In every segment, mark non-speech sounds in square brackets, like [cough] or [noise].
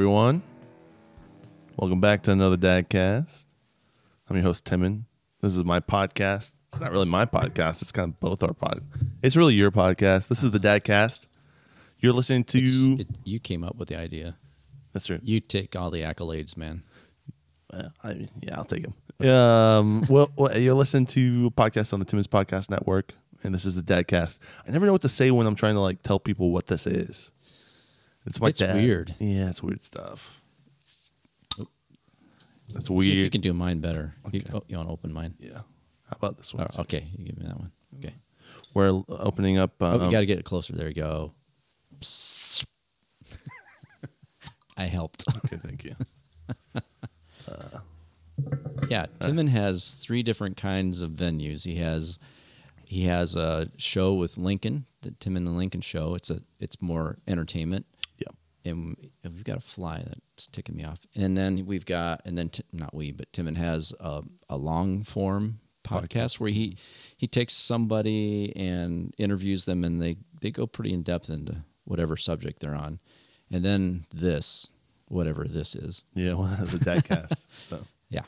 Everyone. Welcome back to another Dadcast. I'm your host, Timon. This is my podcast. It's not really my podcast. It's kind of both our pod. It's really your podcast. This is the Dadcast. You're listening to. It- you came up with the idea. That's true. You take all the accolades, man. Uh, I mean, yeah, I'll take them. Um, [laughs] well, well, you're listening to a podcast on the Timon's Podcast Network, and this is the Dadcast. I never know what to say when I'm trying to like tell people what this is. It's my It's dad. weird. Yeah, it's weird stuff. That's See if you can do mine better. You, oh, you want to open mine? yeah. How about this one? Oh, okay, you give me that one. Okay. We're opening up. Oh, Um, you got to get it closer. There you go. [laughs] I helped. okay, thank you. [laughs] Yeah, Timon has three different kinds of venues. He has he has a show with Lincoln, the Timon and Lincoln show. It's a it's more entertainment. And we've got a fly that's ticking me off. And then we've got, and then t- not we, but Timon has a, a long form podcast where he he takes somebody and interviews them, and they they go pretty in depth into whatever subject they're on. And then this, whatever this is, Yeah, well, [laughs] that's a Dadcast. so yeah.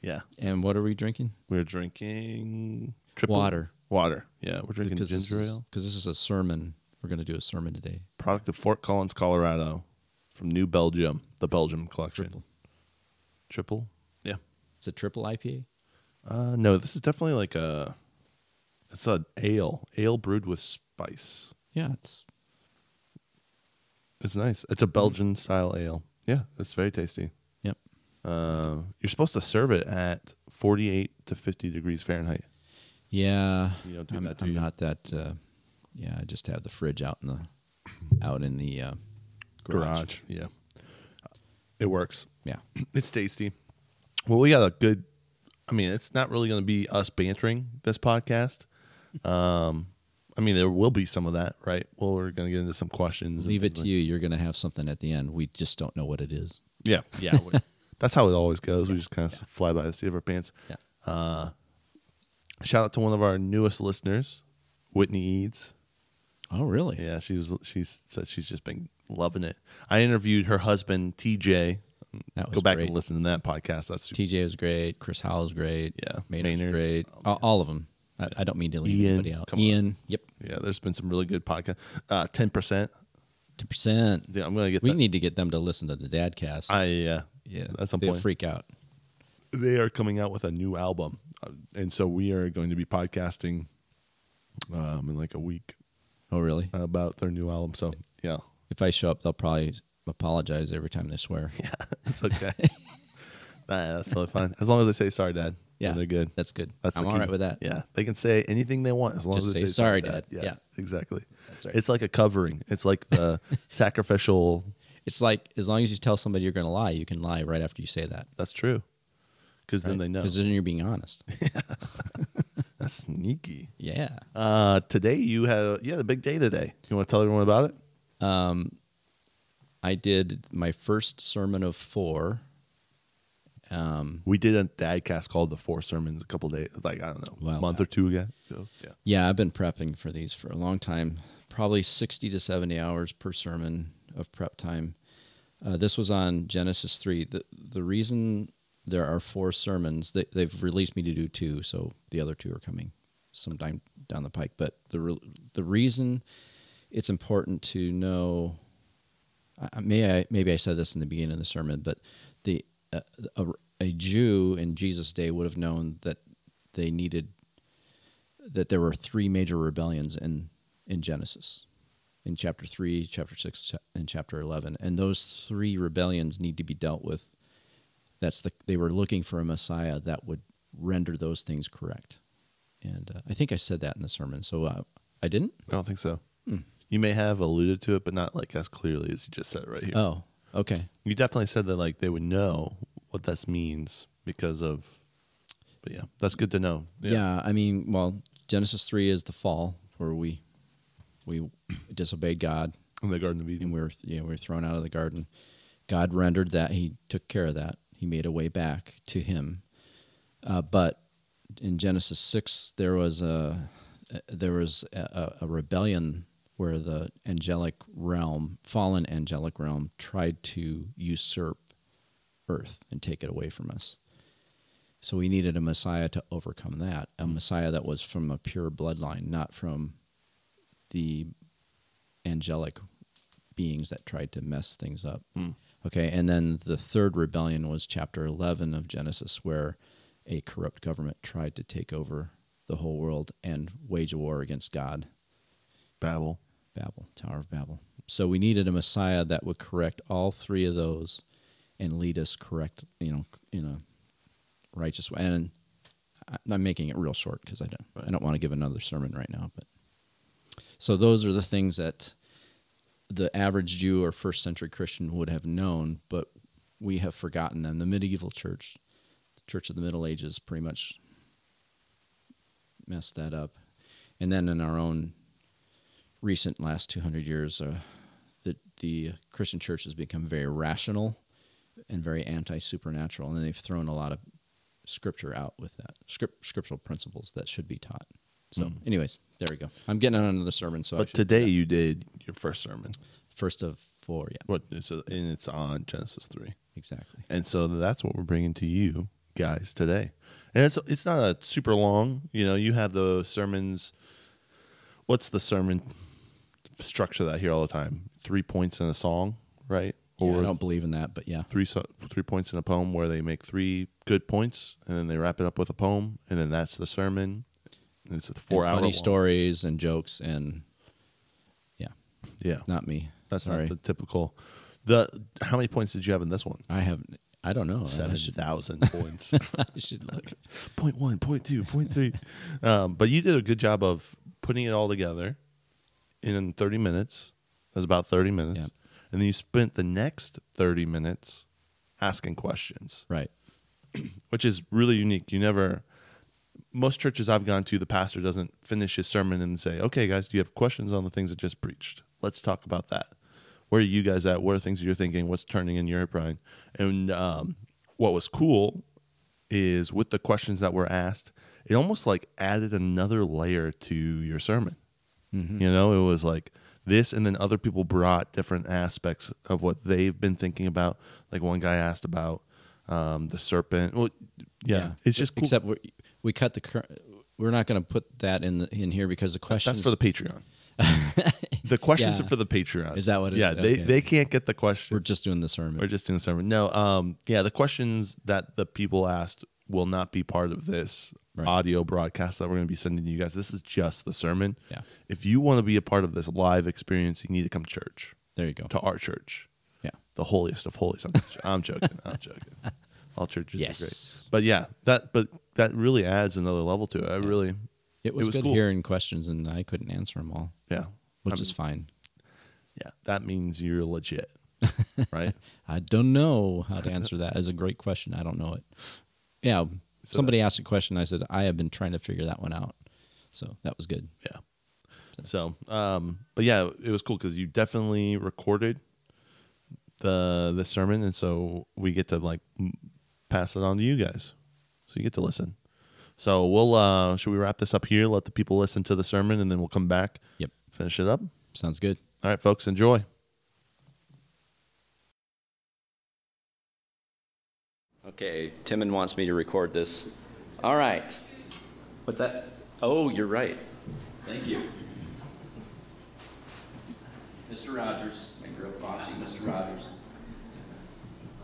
yeah, And what are we drinking? we're drinking triple Water. Water. Yeah, we're drinking Because ginger ale. 'cause this is a sermon. We're going to do a sermon today. Product of Fort Collins, Colorado, from New Belgium, the Belgium collection. Triple. Triple? Yeah. It's a triple IPA. Uh, no, this is definitely like a. It's a ale, ale brewed with spice. Yeah, it's It's nice. It's a Belgian style ale. Yeah, it's very tasty. yep. Uh, you're supposed to serve it at 48 to 50 degrees Fahrenheit. Yeah, You don't do I'm, that, do I'm not that. Uh, yeah, I just have the fridge out in the out in the uh, garage. Yeah, it works. Yeah, [clears throat] It's tasty. Well, we got a good. I mean, it's not really going to be us bantering this podcast. Um, I mean, there will be some of that, right? Well, we're going to get into some questions. leave it things to you. You're going to have something at the end. We just don't know what it is. Yeah, yeah. [laughs] That's how it always goes. We just kind of fly by the seat of our pants. Yeah. Uh, shout out to one of our newest listeners, Whitney Eads. Oh, really? Yeah, she was. She said she's just been loving it. I interviewed her husband, TJ. That was Go back great. and listen to that podcast. That's super. TJ was great. Chris Howell was great. Yeah, Maynard's Maynard. great. all, all of them. I, I don't mean to leave Ian, anybody out. come on. Ian. Yep. Yeah, there's been some really good podcast. Uh, Ten percent. Two percent. Yeah, I'm gonna get. We that. need to get them to listen to the Dadcast. I yeah. yeah, At some they'll point, freak out. they are coming out with a new album, uh, and so we are going to be podcasting um, in like a week Oh, really? Uh, about their new album. So yeah, If I show up, they'll probably apologize every time they swear. [laughs] yeah, it's okay. [laughs] nah, that's totally fine. As long as they say sorry, Dad. Yeah. they're good. That's good. That's I'm all key. right with that. Yeah, they can say anything they want as long Just as they say, say "Sorry, Dad. Dad." Yeah, Yeah. exactly. That's right. It's like a covering. It's like the [laughs] sacrificial. It's like as long as you tell somebody you're going to lie, you can lie right after you say that. That's true. Because then they know. Because then you're being honest. That's sneaky. yeah. Uh, today you had you had a big day today. You want to tell everyone about it? Um, I did my first sermon of four. Um, We did a dadcast called the Four Sermons a couple days, like I don't know, a month or two ago. So, yeah, yeah, I've been prepping for these for a long time, probably 60 to 70 hours per sermon of prep time. Uh, this was on Genesis 3. The, the reason there are four sermons, they, they've released me to do two, so the other two are coming sometime down the pike. But the, re- the reason it's important to know, I- may I, maybe I said this in the beginning of the sermon, but the uh, a, a Jew in Jesus' day would have known that they needed that there were three major rebellions in in Genesis, in chapter three, chapter six, and chapter eleven, and those three rebellions need to be dealt with. That's the they were looking for a Messiah that would render those things correct, and uh, I think I said that in the sermon. So uh, I didn't. I don't think so. Hmm. You may have alluded to it, but not like as clearly as you just said right here. Oh, okay. You definitely said that like they would know what this means because of. But yeah, that's good to know. Yeah. I mean, well, Genesis three is the fall where we we disobeyed God in the Garden of Eden. and we were yeah we were thrown out of the garden. God rendered that; He took care of that. He made a way back to Him. Uh, but in Genesis six, there was a there was a, a rebellion where the angelic realm, fallen angelic realm, tried to usurp earth and take it away from us. So we needed a Messiah to overcome that, a Messiah that was from a pure bloodline, not from the angelic beings that tried to mess things up. Mm. Okay, and then the third rebellion was chapter 11 of Genesis, where a corrupt government tried to take over the whole world and wage a war against God. Babel. Babel, Tower of Babel. So we needed a Messiah that would correct all three of those and lead us correct, you know, in a righteous way. And I- I'm making it real short because I don't, I Right. don't want to give another sermon right now. But so those are the things that the average Jew or first century Christian would have known, but we have forgotten them. The medieval church, the Church of the Middle Ages, pretty much messed that up. And then in our own recent last 200 years, uh, the the Christian church has become very rational and very anti supernatural, and they've thrown a lot of scripture out with that script, scriptural principles that should be taught. So, Mm. anyways, there we go. I'm getting on another sermon. So, But today you did your first sermon. first of four, yeah, What it's a, and it's on Genesis three, exactly. and so that's what we're bringing to you guys today. And it's it's not a super long. You know, you have the sermons. What's the sermon structure that I hear all the time? Three points in a song, right? Yeah, I don't believe in that, but yeah, three so- three points in a poem where they make three good points and then they wrap it up with a poem and then that's the sermon. It's a four And hour funny long- stories and jokes, and yeah, Yeah, not me. that's Sorry, not the typical. The how many points did you have in this one? I have. I don't know. Seven should, [laughs] points. I should look. point one, point two, point three. Um, but you did a good job of putting it all together in thirty minutes. It was about thirty minutes, Yep. and then you spent the next thirty minutes asking questions. Right. [clears throat] which is really unique. You never, most churches I've gone to, the pastor doesn't finish his sermon and say, "Okay, guys, do you have questions on the things that just preached? Let's talk about that. Where are you guys at? What are things you're thinking? What's turning in your brain?" And um, what was cool is with the questions that were asked, it almost like added another layer to your sermon. Mhm. You know, it was like this, and then other people brought different aspects of what they've been thinking about. Like one guy asked about um, the serpent. Well, yeah, it's just cool. Except we cut the. Cur- we're not going to put that in the, in here because the questions. that's for the Patreon. [laughs] the questions Yeah. are for the Patreon. Is that what it- Yeah, they okay. they can't get the questions. We're just doing the sermon. We're just doing the sermon. No, um, yeah, the questions that the people asked will not be part of this Right. audio broadcast that we're going to be sending you guys. This is just the sermon. Yeah. If you want to be a part of this live experience, you need to come to church, there you go. to our church, Yeah. the holiest of holies. I'm, I'm joking. I'm joking. [laughs] All churches are Yes. great, but yeah, that but that really adds another level to it. I really, It was, was good cool. hearing questions, and I couldn't answer them all, yeah, which I is fine. yeah. That means you're legit, [laughs] right? I don't know how to answer that. As a great question, I don't know it. Yeah, somebody asked a question. I said I have been trying to figure that one out. So that was good. Yeah. So, um, but yeah, it was cool because you definitely recorded the the sermon, and so we get to like pass it on to you guys, so you get to listen. So we'll uh, should we wrap this up here? Let the people listen to the sermon, and then we'll come back, Yep, finish it up. sounds good. All right, folks, enjoy. Okay, Timon wants me to record this. All right. What's that? Oh, you're right. Thank you. Mr. Rogers. I grew up watching Mr. Rogers.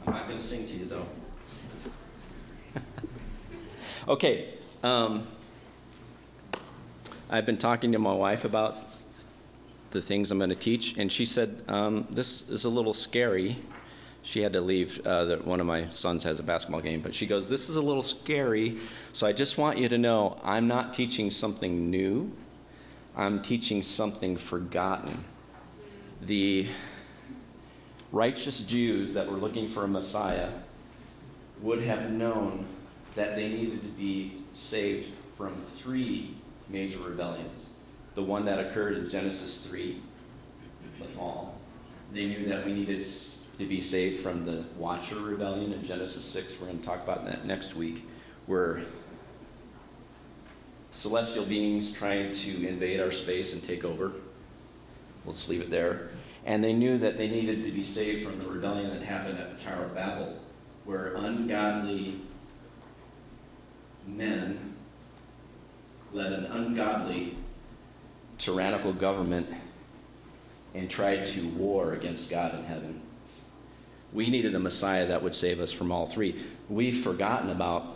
I'm not going to sing to you, though. [laughs] okay. Um, I've been talking to my wife about the things I'm going to teach, and she said, um, This is a little scary. She had to leave. Uh, that one of my sons has a basketball game, but she goes, This is a little scary. So I just want you to know I'm not teaching something new, I'm teaching something forgotten. The righteous Jews that were looking for a Messiah would have known that they needed to be saved from three major rebellions. The one that occurred in Genesis 3, the fall. They knew that we needed to be saved from the Watcher rebellion in Genesis 6. We're going to talk about that next week, where celestial beings trying to invade our space and take over. We'll just leave it there. And they knew that they needed to be saved from the rebellion that happened at the Tower of Babel, where ungodly men led an ungodly, tyrannical government and tried to war against God in heaven. We needed a Messiah that would save us from all three. We've forgotten about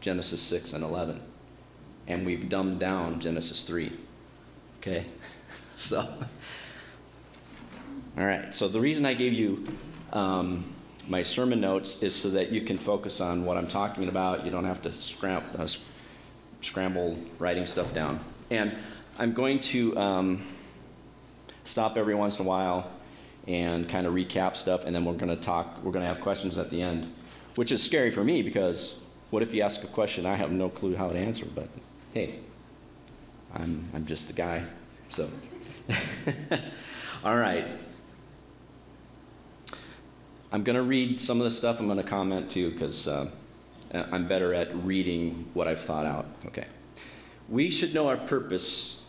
Genesis 6 and 11, and we've dumbed down Genesis 3. Okay? [laughs] So, all right. So, the reason I gave you um, my sermon notes is so that you can focus on what I'm talking about. You don't have to scram- uh, scramble writing stuff down. And I'm going to um, stop every once in a while and kind of recap stuff, and then we're going to talk, we're going to have questions at the end, which is scary for me because what if you ask a question I have no clue how to answer, but hey, I'm, I'm just the guy. So, [laughs] all right. I'm going to read some of the stuff. I'm going to comment too because uh, I'm better at reading what I've thought out. Okay. We should know our purpose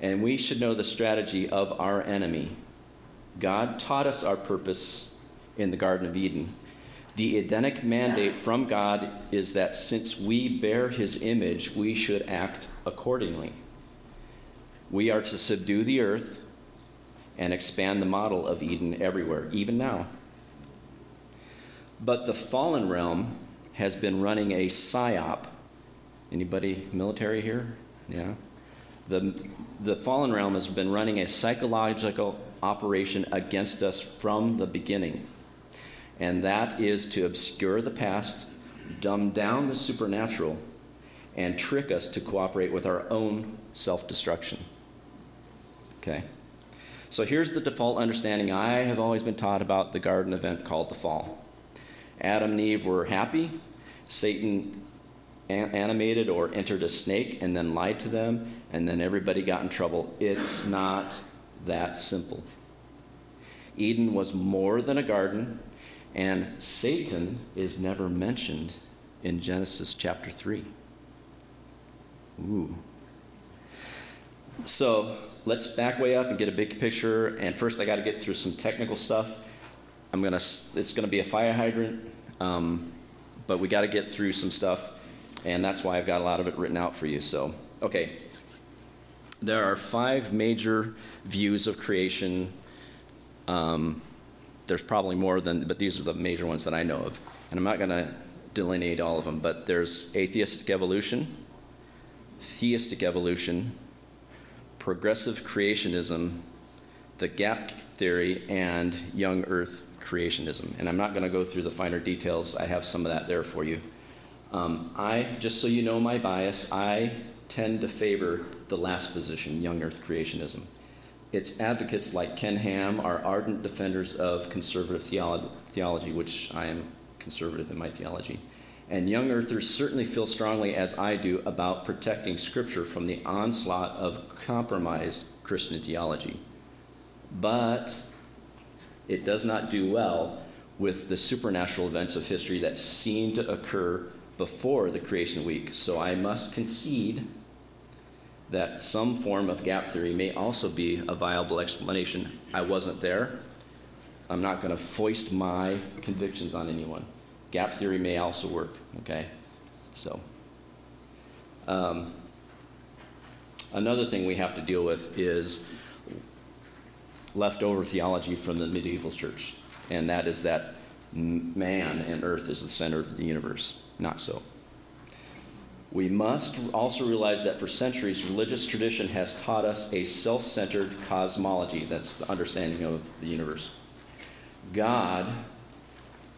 and we should know the strategy of our enemy. God taught us our purpose in the Garden of Eden. The Edenic mandate from God is that since we bear his image, we should act accordingly. We are to subdue the earth and expand the model of Eden everywhere, even now. But the fallen realm has been running a psyop. Anybody military here? Yeah. The, the fallen realm has been running a psychological operation against us from the beginning. And that is to obscure the past, dumb down the supernatural, and trick us to cooperate with our own self destruction. Okay? So here's the default understanding I have always been taught about the garden event called the fall. Adam and Eve were happy. Satan animated or entered a snake and then lied to them, and then everybody got in trouble. It's not that simple. Eden was more than a garden, and Satan is never mentioned in Genesis chapter 3. Ooh. So let's back way up and get a big picture. And first, I got to get through some technical stuff. I'm gonna. It's gonna be a fire hydrant, um, but we got to get through some stuff, and that's why I've got a lot of it written out for you. So, okay. There are five major views of creation. Um, there's probably more than, but these are the major ones that I know of, and I'm not to delineate all of them. But there's atheistic evolution, theistic evolution, progressive creationism, the gap theory, and young Earth creationism. And I'm not going to go through the finer details. I have some of that there for you. Um, I, just so you know my bias, I tend to favor the last position, young earth creationism. Its advocates like Ken Ham are ardent defenders of conservative theolo- theology, which I am conservative in my theology. And young earthers certainly feel strongly, as I do, about protecting Scripture from the onslaught of compromised Christian theology. But it does not do well with the supernatural events of history that seem to occur before the creation week. So I must concede that some form of gap theory may also be a viable explanation. I wasn't there. I'm not going to foist my convictions on anyone. Gap theory may also work, okay? So, um, another thing we have to deal with is leftover theology from the medieval church, and that is that man and earth is the center of the universe. Not so. We must also realize that for centuries, religious tradition has taught us a self centered cosmology. That's the understanding of the universe. God,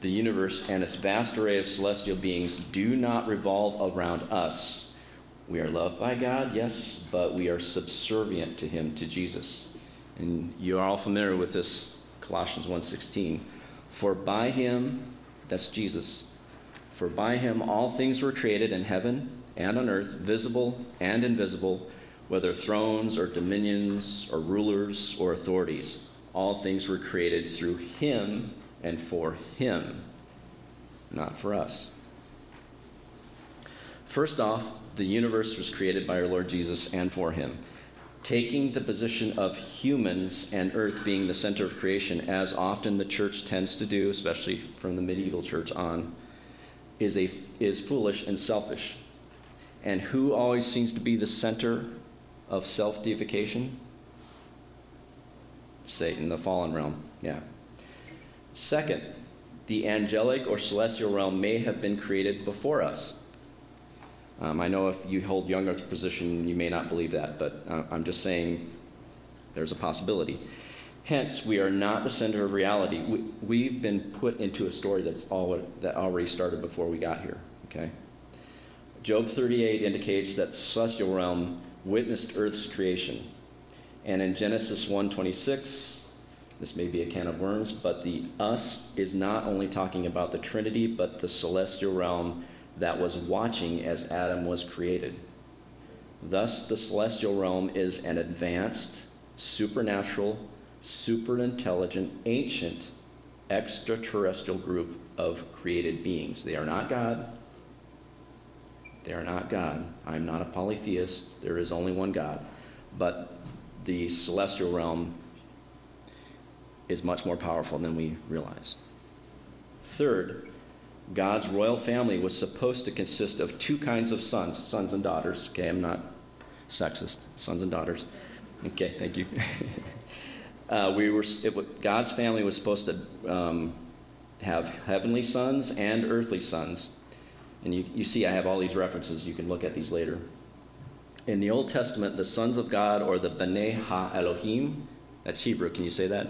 the universe, and its vast array of celestial beings do not revolve around us. We are loved by God, yes, but we are subservient to Him, to Jesus. And you are all familiar with this, Colossians 1:16. For by him, that's Jesus, for by him all things were created in heaven and on earth, visible and invisible, whether thrones or dominions or rulers or authorities. All things were created through him and for him, not for us. First off, the universe was created by our Lord Jesus and for him. Taking the position of humans and earth being the center of creation, as often the church tends to do, especially from the medieval church on, is, a, is foolish and selfish. And who always seems to be the center of self deification? Satan, the fallen realm. Yeah. Second, the angelic or celestial realm may have been created before us. Um, I know if you hold young earth position, you may not believe that, but uh, I'm just saying there's a possibility. Hence, we are not the center of reality. We, we've been put into a story that's all, that already started before we got here. Okay. Job 38 indicates that celestial realm witnessed Earth's creation, and in Genesis 1:26, this may be a can of worms, but the us is not only talking about the Trinity, but the celestial realm that was watching as Adam was created. Thus, the celestial realm is an advanced, supernatural, super intelligent, ancient, extraterrestrial group of created beings. They are not God. They are not God. I'm not a polytheist. There is only one God. But the celestial realm is much more powerful than we realize. Third, God's royal family was supposed to consist of two kinds of sons, sons and daughters. Okay, I'm not sexist, sons and daughters. Okay, thank you. [laughs] uh, we were, it, God's family was supposed to um, have heavenly sons and earthly sons. And you, you see, I have all these references. You can look at these later. In the Old Testament, the sons of God, or the B'nai Ha Elohim, that's Hebrew. Can you say that?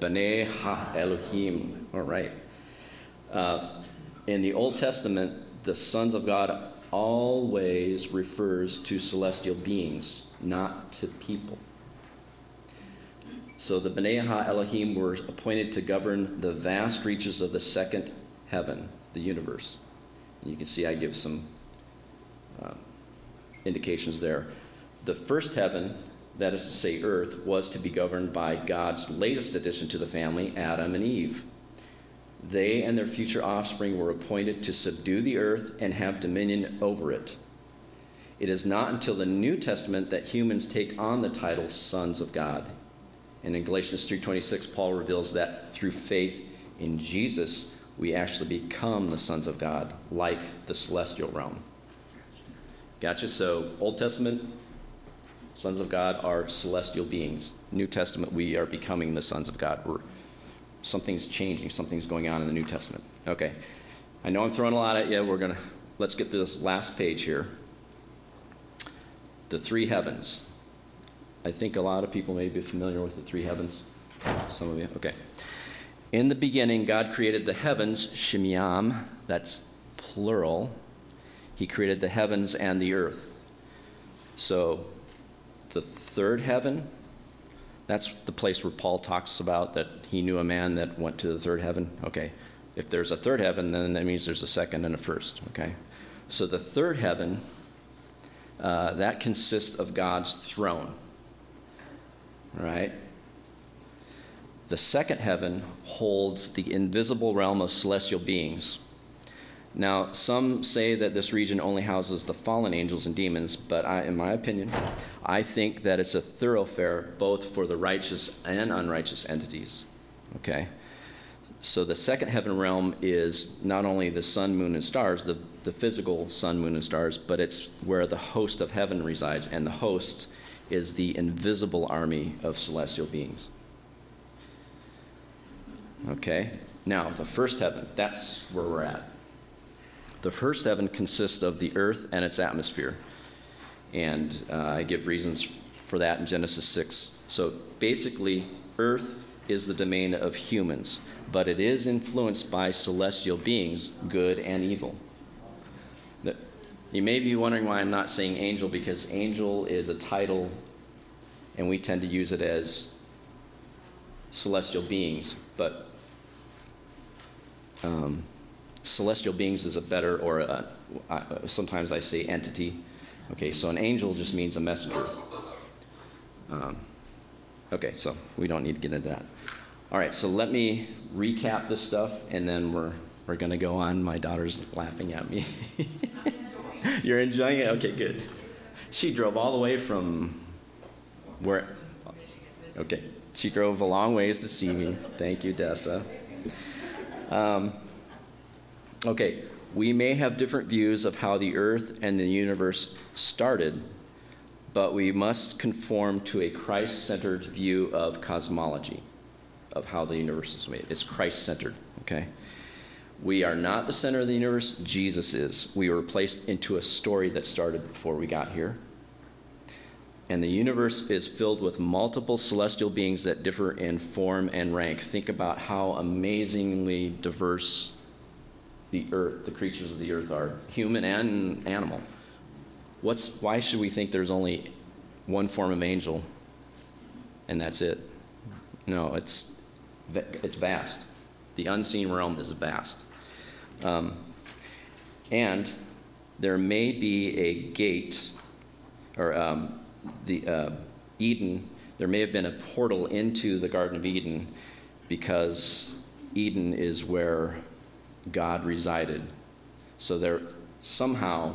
B'nai Ha Elohim. All right. Uh, in the Old Testament, the sons of God always refers to celestial beings, not to people. So the B'nai Ha Elohim were appointed to govern the vast reaches of the second heaven, the universe. And you can see I give some uh, indications there. The first heaven, that is to say, earth, was to be governed by God's latest addition to the family, Adam and Eve. They and their future offspring were appointed to subdue the earth and have dominion over it. It is not until the New Testament that humans take on the title sons of God. And in Galatians 3:26 Paul reveals that through faith in Jesus we actually become the sons of God like the celestial realm. Gotcha? So Old Testament sons of God are celestial beings. New Testament we are becoming the sons of God. We're something's changing, something's going on in the New Testament. Okay. I know I'm throwing a lot at you. We're going to, let's get to this last page here. The three heavens. I think a lot of people may be familiar with the three heavens. Some of you? Okay. In the beginning, God created the heavens, shamayim, that's plural. He created the heavens and the earth. So, the third heaven, that's the place where Paul talks about that he knew a man that went to the third heaven. Okay. If there's a third heaven, then that means there's a second and a first. Okay. So the third heaven, uh, that consists of God's throne. Right? The second heaven holds the invisible realm of celestial beings. Now, some say that this region only houses the fallen angels and demons, but I, in my opinion, I think that it's a thoroughfare both for the righteous and unrighteous entities. Okay? So the second heaven realm is not only the sun, moon, and stars, the, the physical sun, moon, and stars, but it's where the host of heaven resides, and the host is the invisible army of celestial beings. Okay? Now, the first heaven, that's where we're at. The first heaven consists of the earth and its atmosphere. And uh, I give reasons for that in Genesis 6. So basically, earth is the domain of humans, but it is influenced by celestial beings, good and evil. You may be wondering why I'm not saying angel, because angel is a title, and we tend to use it as celestial beings. But um, celestial beings is a better, or a, sometimes I say entity. Okay, so an angel just means a messenger. Um, okay, so we don't need to get into that. All right, so let me recap this stuff, and then we're we're gonna go on. My daughter's laughing at me. [laughs] You're enjoying it? Okay, good. She drove all the way from Where? Okay. She drove a long ways to see me. Thank you, Dessa. Um, okay. We may have different views of how the earth and the universe started, but we must conform to a Christ centered view of cosmology, of how the universe is made. It's Christ centered, okay? We are not the center of the universe, Jesus is. We were placed into a story that started before we got here. And the universe is filled with multiple celestial beings that differ in form and rank. Think about how amazingly diverse the earth, the creatures of the earth are, human and animal. What's, why should we think there's only one form of angel and that's it? No, it's, it's vast. The unseen realm is vast. Um, and there may be a gate, or um, the uh, Eden, there may have been a portal into the Garden of Eden because Eden is where God resided. So there somehow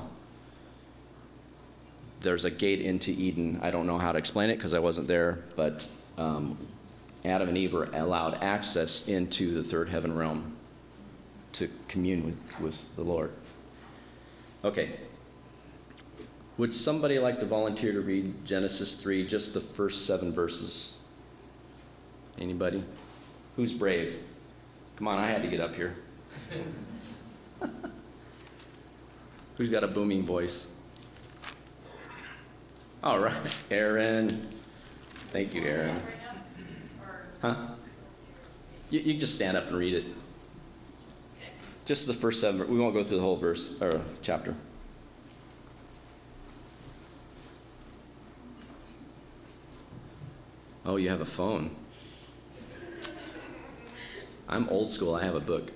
there's a gate into Eden. I don't know how to explain it because I wasn't there, but um, Adam and Eve were allowed access into the third heaven realm to commune with, with the Lord. Okay. Would somebody like to volunteer to read Genesis 3, just the first seven verses? Anybody? Who's brave? Come on, I had to get up here. [laughs] Who's got a booming voice? All right, Aaron. Thank you, Aaron. Huh? You, you just stand up and read it. Just the first seven. We won't go through the whole verse or chapter. Oh, you have a phone. I'm old school. I have a book.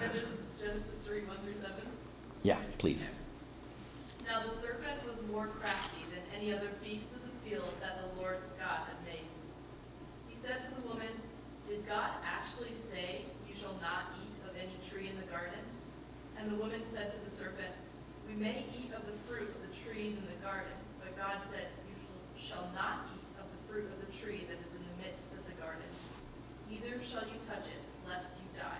Genesis, Genesis 3 1 through 7. Yeah, please. Now the serpent was more crafty than any other beast of the field that the Lord God had made. He said to the woman, Did God actually say, You shall not eat of any tree in the garden? And the woman said to the serpent, We may eat of the fruit of the trees in the garden, but God said, You shall not eat of the fruit of the tree that is in the midst of the garden, neither shall you touch it, lest you die.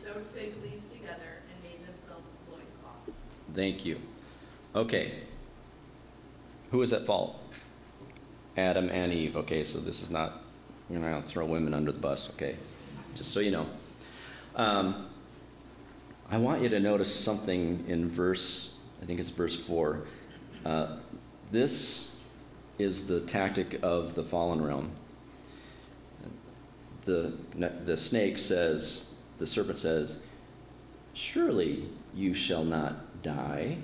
Sewed fig leaves together and made themselves loincloths. Thank you. Okay. Who is at fault? Adam and Eve. Okay, so this is not, you're not going to throw women under the bus, okay? Just so you know. Um, I want you to notice something in verse, I think it's verse 4. Uh, this is the tactic of the fallen realm. The, the snake says, the serpent says, Surely you shall not die.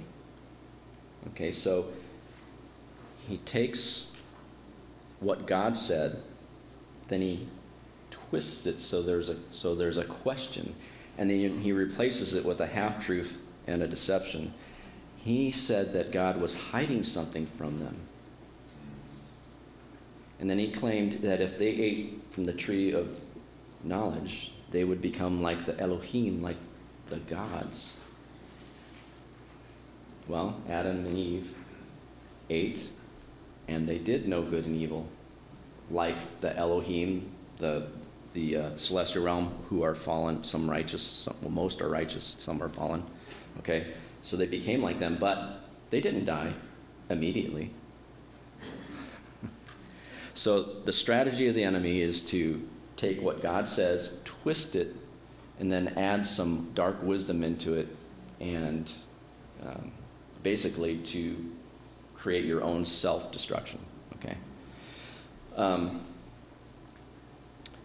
Okay, so he takes what God said, then he twists it so there's a so there's a question, and then he replaces it with a half truth and a deception. He said that God was hiding something from them. And then he claimed that if they ate from the tree of knowledge, they would become like the Elohim, like the gods. Well, Adam and Eve ate, and they did know good and evil, like the Elohim, the the uh, celestial realm, who are fallen. Some righteous, some, well, most are righteous. Some are fallen. Okay, so they became like them, but they didn't die immediately. [laughs] so the strategy of the enemy is to take what God says, twist it, and then add some dark wisdom into it, and um, basically to create your own self destruction. Okay? Um,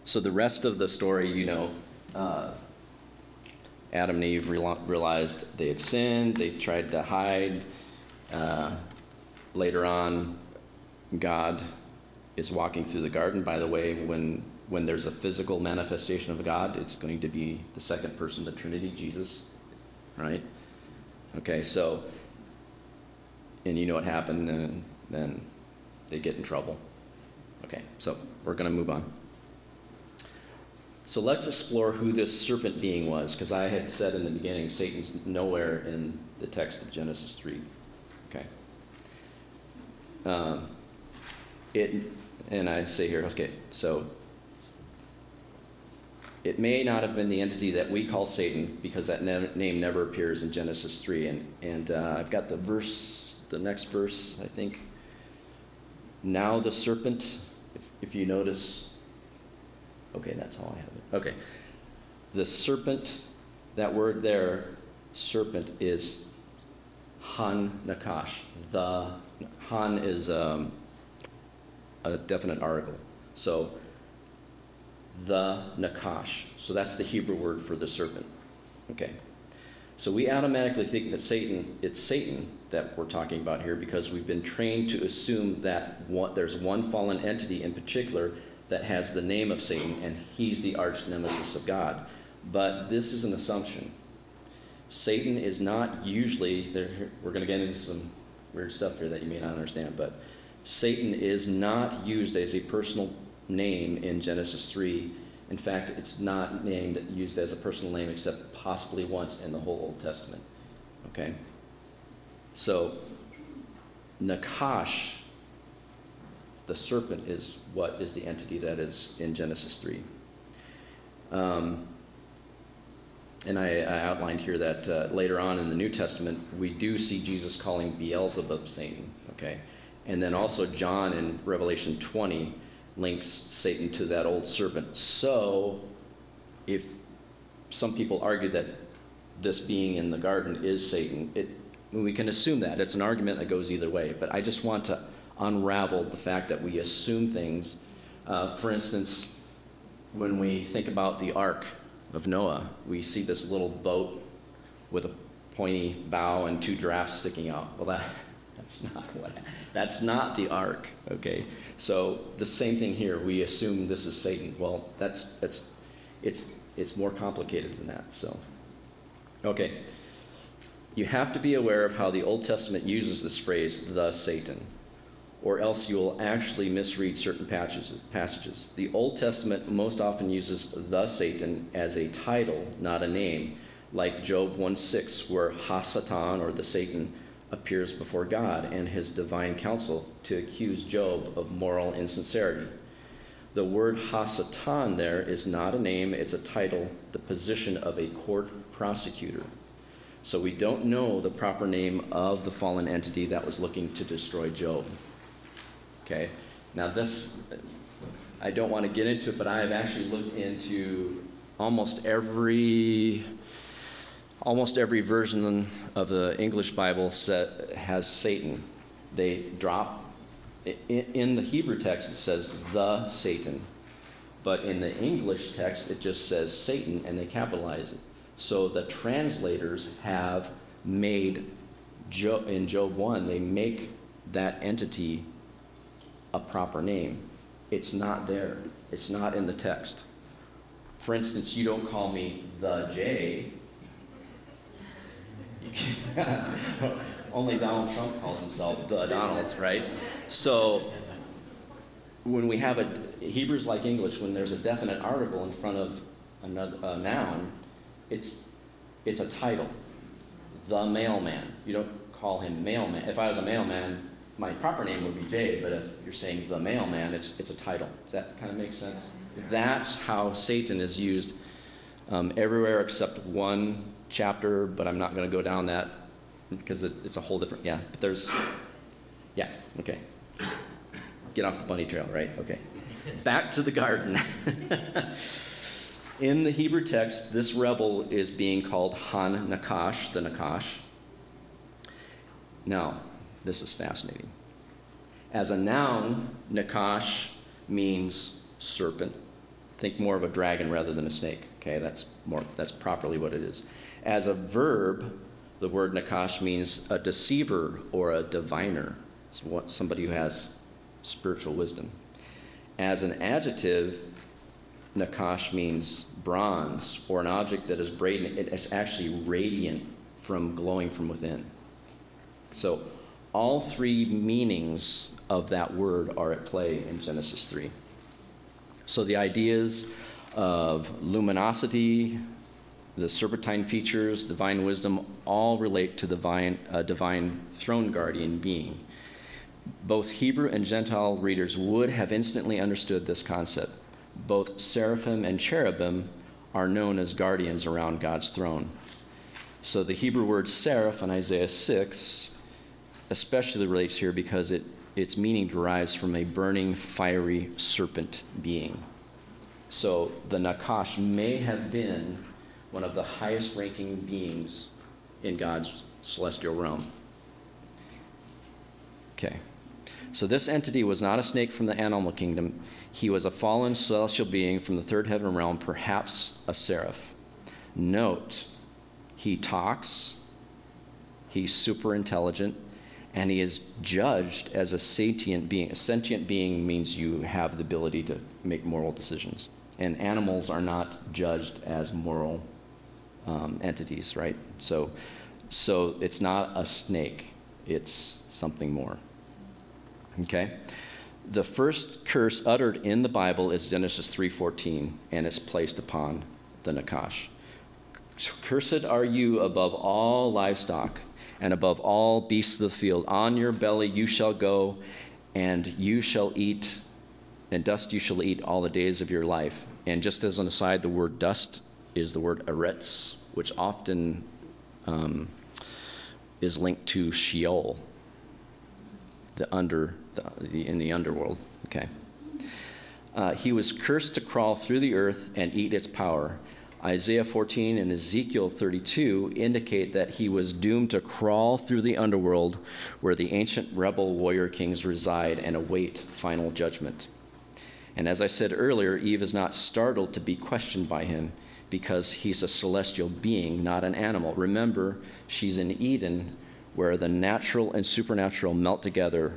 so the rest of the story, you know, uh, Adam and Eve realized they had sinned, they tried to hide. Uh, later on, God is walking through the garden. By the way, when when there's a physical manifestation of God, it's going to be the second person of the Trinity, Jesus, right? Okay, so, and you know what happened, and then they get in trouble. Okay, so we're going to move on. So let's explore who this serpent being was, because I had said in the beginning, Satan's nowhere in the text of Genesis 3. Okay. Um, it, and I say here, okay, so it may not have been the entity that we call Satan because that ne- name never appears in Genesis 3. And, and uh, I've got the verse, the next verse, I think. Now the serpent, if, if you notice, okay, that's how I have it. Okay. The serpent, that word there, serpent, is Han Nakash. The Han is um, a definite article. So the Nakash. So that's the Hebrew word for the serpent. Okay. So we automatically think that Satan, it's Satan that we're talking about here because we've been trained to assume that one, there's one fallen entity in particular that has the name of Satan and he's the arch nemesis of God. But this is an assumption. Satan is not usually, we're going to get into some weird stuff here that you may not understand, but Satan is not used as a personal name in Genesis 3. In fact, it's not named used as a personal name except possibly once in the whole Old Testament. Okay? So, Nakash, the serpent, is what is the entity that is in Genesis 3. Um, and I, I, outlined here that uh, later on in the New Testament, we do see Jesus calling Beelzebub Satan. Okay? And then also, John in Revelation 20 links Satan to that old serpent. So, if some people argue that this being in the garden is Satan, it, we can assume that. It's an argument that goes either way. But I just want to unravel the fact that we assume things. Uh, for instance, when we think about the ark of Noah, we see this little boat with a pointy bow and two drafts sticking out. Well, that, that's [laughs] not what. That's not the ark. Okay. So the same thing here. We assume this is Satan. Well, that's that's it's it's more complicated than that. So okay. You have to be aware of how the Old Testament uses this phrase, the Satan, or else you will actually misread certain passages. The Old Testament most often uses the Satan as a title, not a name, like Job 1 6, where Hasatan, or the Satan, appears before God and his divine council to accuse Job of moral insincerity. The word Hasatan there is not a name, it's a title, the position of a court prosecutor. So we don't know the proper name of the fallen entity that was looking to destroy Job. Okay? Now, this, I don't want to get into it, but I have actually looked into almost every almost every version of the English Bible set, has Satan. They drop, in the Hebrew text, it says the Satan. But in the English text, it just says Satan and they capitalize it. So the translators have made, in Job 1, they make that entity a proper name. It's not there, it's not in the text. For instance, you don't call me the J, [laughs] Only Donald Trump calls himself the Donald, right? So when we have a Hebrews like English, when there's a definite article in front of another a noun, it's it's a title. The mailman. You don't call him mailman. If I was a mailman, my proper name would be Jay, but if you're saying the mailman, it's it's a title. Does that kind of make sense? That's how Satan is used um, everywhere except one chapter, but I'm not going to go down that because it's, it's a whole different, yeah. But there's, yeah, okay. Get off the bunny trail, right? Okay. Back to the garden. [laughs] In the Hebrew text, this rebel is being called Han Nakash, the Nakash. Now, this is fascinating. As a noun, Nakash means serpent. Think more of a dragon rather than a snake. Okay, that's more that's properly what it is. As a verb, the word nakash means a deceiver or a diviner. It's somebody who has spiritual wisdom. As an adjective, nakash means bronze or an object that is radiant. It is actually radiant from glowing from within. So, all three meanings of that word are at play in Genesis 3. So, the ideas of luminosity, the serpentine features, divine wisdom, all relate to the divine, uh, divine throne guardian being. Both Hebrew and Gentile readers would have instantly understood this concept. Both seraphim and cherubim are known as guardians around God's throne. So the Hebrew word seraph in Isaiah 6 especially relates here because it, its meaning derives from a burning, fiery serpent being. So the Nakash may have been one of the highest ranking beings in God's celestial realm. Okay. So this entity was not a snake from the animal kingdom. He was a fallen celestial being from the third heaven realm, perhaps a seraph. Note, he talks, he's super intelligent, and he is judged as a sentient being. A sentient being means you have the ability to make moral decisions. And animals are not judged as moral um, entities, right? So, so it's not a snake, it's something more. Okay? The first curse uttered in the Bible is Genesis 3:14 and it's placed upon the Nakash. Cursed are you above all livestock and above all beasts of the field. On your belly you shall go, and you shall eat, and dust you shall eat all the days of your life. And just as an aside, the word dust is the word eretz, which often um, is linked to Sheol, the under, the, the, in the underworld. Okay. Uh, he was cursed to crawl through the earth and eat its power. Isaiah 14 and Ezekiel 32 indicate that he was doomed to crawl through the underworld where the ancient rebel warrior kings reside and await final judgment. And as I said earlier, Eve is not startled to be questioned by him because he's a celestial being, not an animal. Remember, she's in Eden where the natural and supernatural melt together,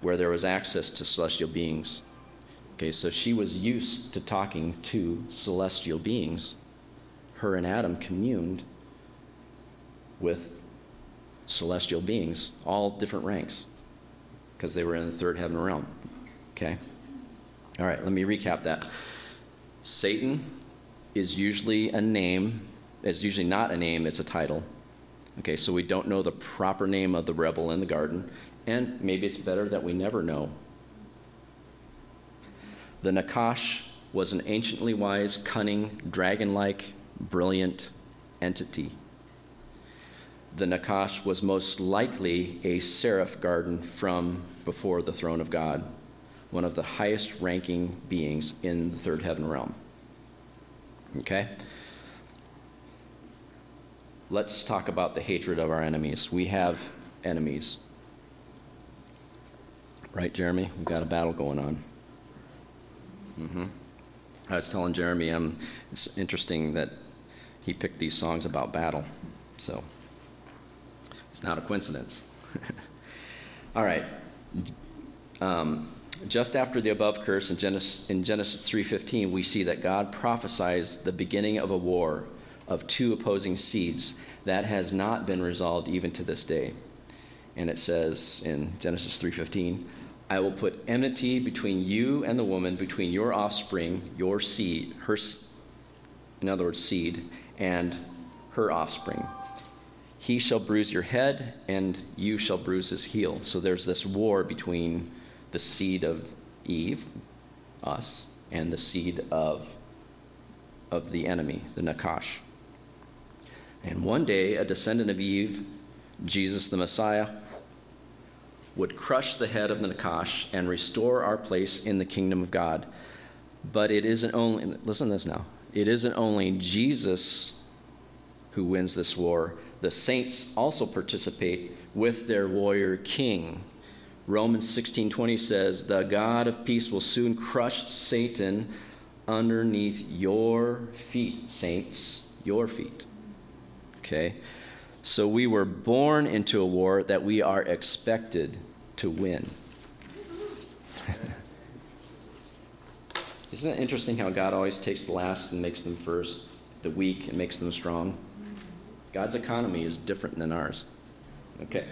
where there was access to celestial beings. Okay, so she was used to talking to celestial beings her and Adam communed with celestial beings, all different ranks, because they were in the third heaven realm. Okay? All right, let me recap that. Satan is usually a name, it's usually not a name, it's a title. Okay, so we don't know the proper name of the rebel in the garden, and maybe it's better that we never know. The Nakash was an anciently wise, cunning, dragon like brilliant entity. The Nakash was most likely a seraph garden from before the throne of God, one of the highest ranking beings in the third heaven realm. Okay? Let's talk about the hatred of our enemies. We have enemies. Right, Jeremy? We've got a battle going on. Mm-hmm. I was telling Jeremy, um, it's interesting that he picked these songs about battle. So it's not a coincidence. [laughs] All right. Um, just after the above curse in Genesis, in Genesis 3:15, we see that God prophesies the beginning of a war of two opposing seeds that has not been resolved even to this day. And it says in Genesis 3:15, I will put enmity between you and the woman, between your offspring, your seed, her in other words, seed, and her offspring. He shall bruise your head, and you shall bruise his heel. So there's this war between the seed of Eve, us, and the seed of, of the enemy, the Nakash. And one day, a descendant of Eve, Jesus the Messiah, would crush the head of the Nakash and restore our place in the kingdom of God. But it isn't only, listen to this now, it isn't only Jesus who wins this war, the saints also participate with their warrior king. Romans 16:20 says, "The God of peace will soon crush Satan underneath your feet, saints, your feet." Okay? So we were born into a war that we are expected to win. [laughs] Isn't it interesting how God always takes the last and makes them first, the weak and makes them strong? God's economy is different than ours. Okay.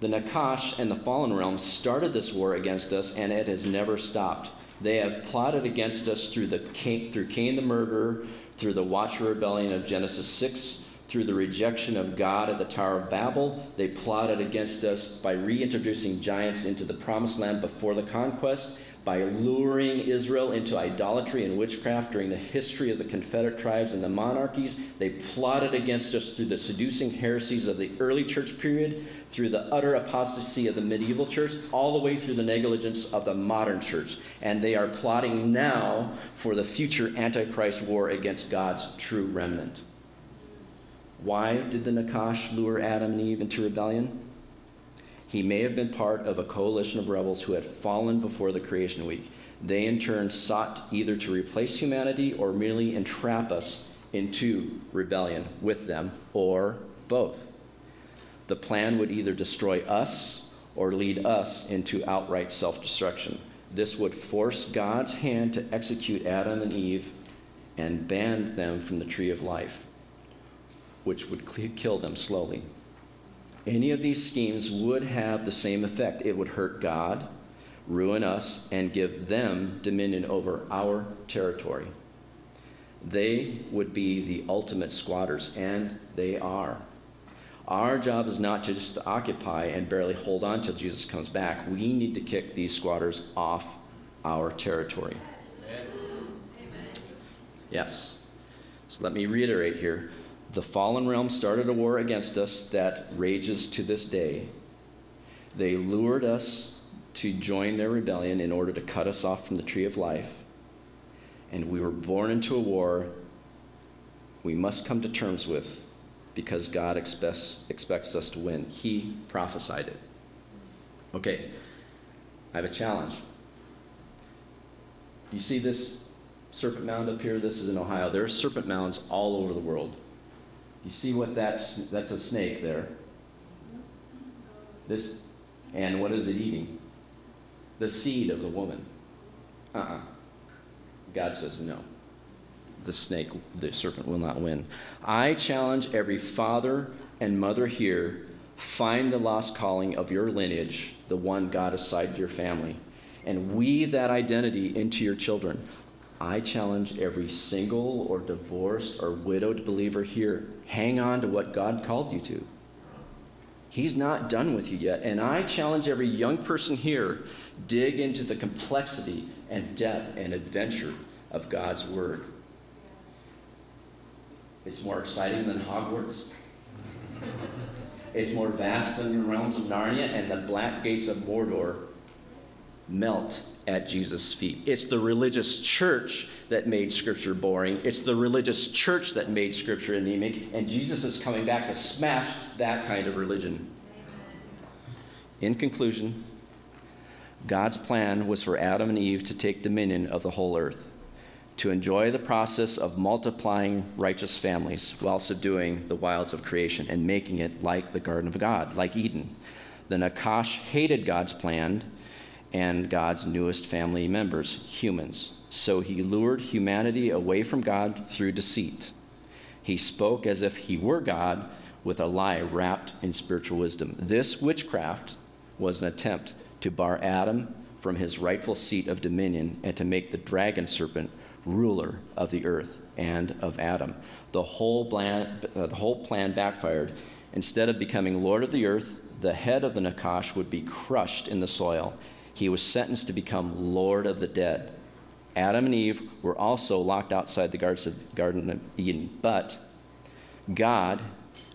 The Nakash and the fallen realm started this war against us, and it has never stopped. They have plotted against us through, the through Cain the murderer, through the watcher rebellion of Genesis 6, through the rejection of God at the Tower of Babel. They plotted against us by reintroducing giants into the promised land before the conquest, by luring Israel into idolatry and witchcraft during the history of the Confederate tribes and the monarchies. They plotted against us through the seducing heresies of the early church period, through the utter apostasy of the medieval church, all the way through the negligence of the modern church. And they are plotting now for the future Antichrist war against God's true remnant. Why did the Nakash lure Adam and Eve into rebellion? He may have been part of a coalition of rebels who had fallen before the creation week. They, in turn, sought either to replace humanity or merely entrap us into rebellion with them, or both. The plan would either destroy us or lead us into outright self destruction. This would force God's hand to execute Adam and Eve and ban them from the tree of life, which would kill them slowly. Any of these schemes would have the same effect. It would hurt God, ruin us, and give them dominion over our territory. They would be the ultimate squatters, and they are. Our job is not just to occupy and barely hold on till Jesus comes back. We need to kick these squatters off our territory. Yes. So let me reiterate here. The fallen realm started a war against us that rages to this day. They lured us to join their rebellion in order to cut us off from the tree of life. And we were born into a war we must come to terms with because God expects, expects us to win. He prophesied it. Okay, I have a challenge. You see this serpent mound up here? This is in Ohio. There are serpent mounds all over the world. You see what that's, that's a snake there. This, and what is it eating? The seed of the woman. Uh uh-uh. uh God says no. The snake, the serpent will not win. I challenge every father and mother here find the lost calling of your lineage, the one God assigned to your family, and weave that identity into your children. I challenge every single or divorced or widowed believer here hang on to what God called you to. He's not done with you yet. And I challenge every young person here dig into the complexity and depth and adventure of God's Word. It's more exciting than Hogwarts. It's more vast than the realms of Narnia and the black gates of Mordor melt at Jesus' feet. It's the religious church that made Scripture boring. It's the religious church that made Scripture anemic, and Jesus is coming back to smash that kind of religion. In conclusion, God's plan was for Adam and Eve to take dominion of the whole earth, to enjoy the process of multiplying righteous families while subduing the wilds of creation and making it like the Garden of God, like Eden. The Nakash hated God's plan and God's newest family members, humans. So he lured humanity away from God through deceit. He spoke as if he were God with a lie wrapped in spiritual wisdom. This witchcraft was an attempt to bar Adam from his rightful seat of dominion and to make the dragon serpent ruler of the earth and of Adam. The whole plan, uh, the whole plan backfired. Instead of becoming Lord of the earth, the head of the Nakash would be crushed in the soil he was sentenced to become Lord of the dead. Adam and Eve were also locked outside the Garden of Eden. But God,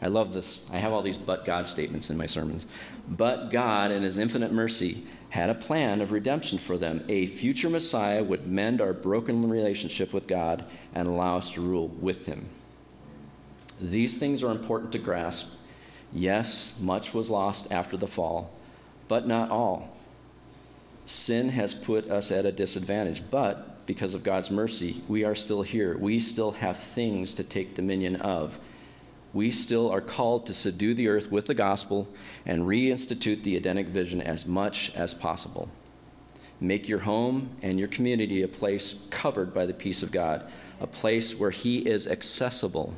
I love this, I have all these but God statements in my sermons. But God, in His infinite mercy, had a plan of redemption for them. A future Messiah would mend our broken relationship with God and allow us to rule with Him. These things are important to grasp. Yes, much was lost after the fall, but not all. Sin has put us at a disadvantage, but because of God's mercy, we are still here. We still have things to take dominion of. We still are called to subdue the earth with the gospel and reinstitute the Edenic vision as much as possible. Make your home and your community a place covered by the peace of God, a place where He is accessible.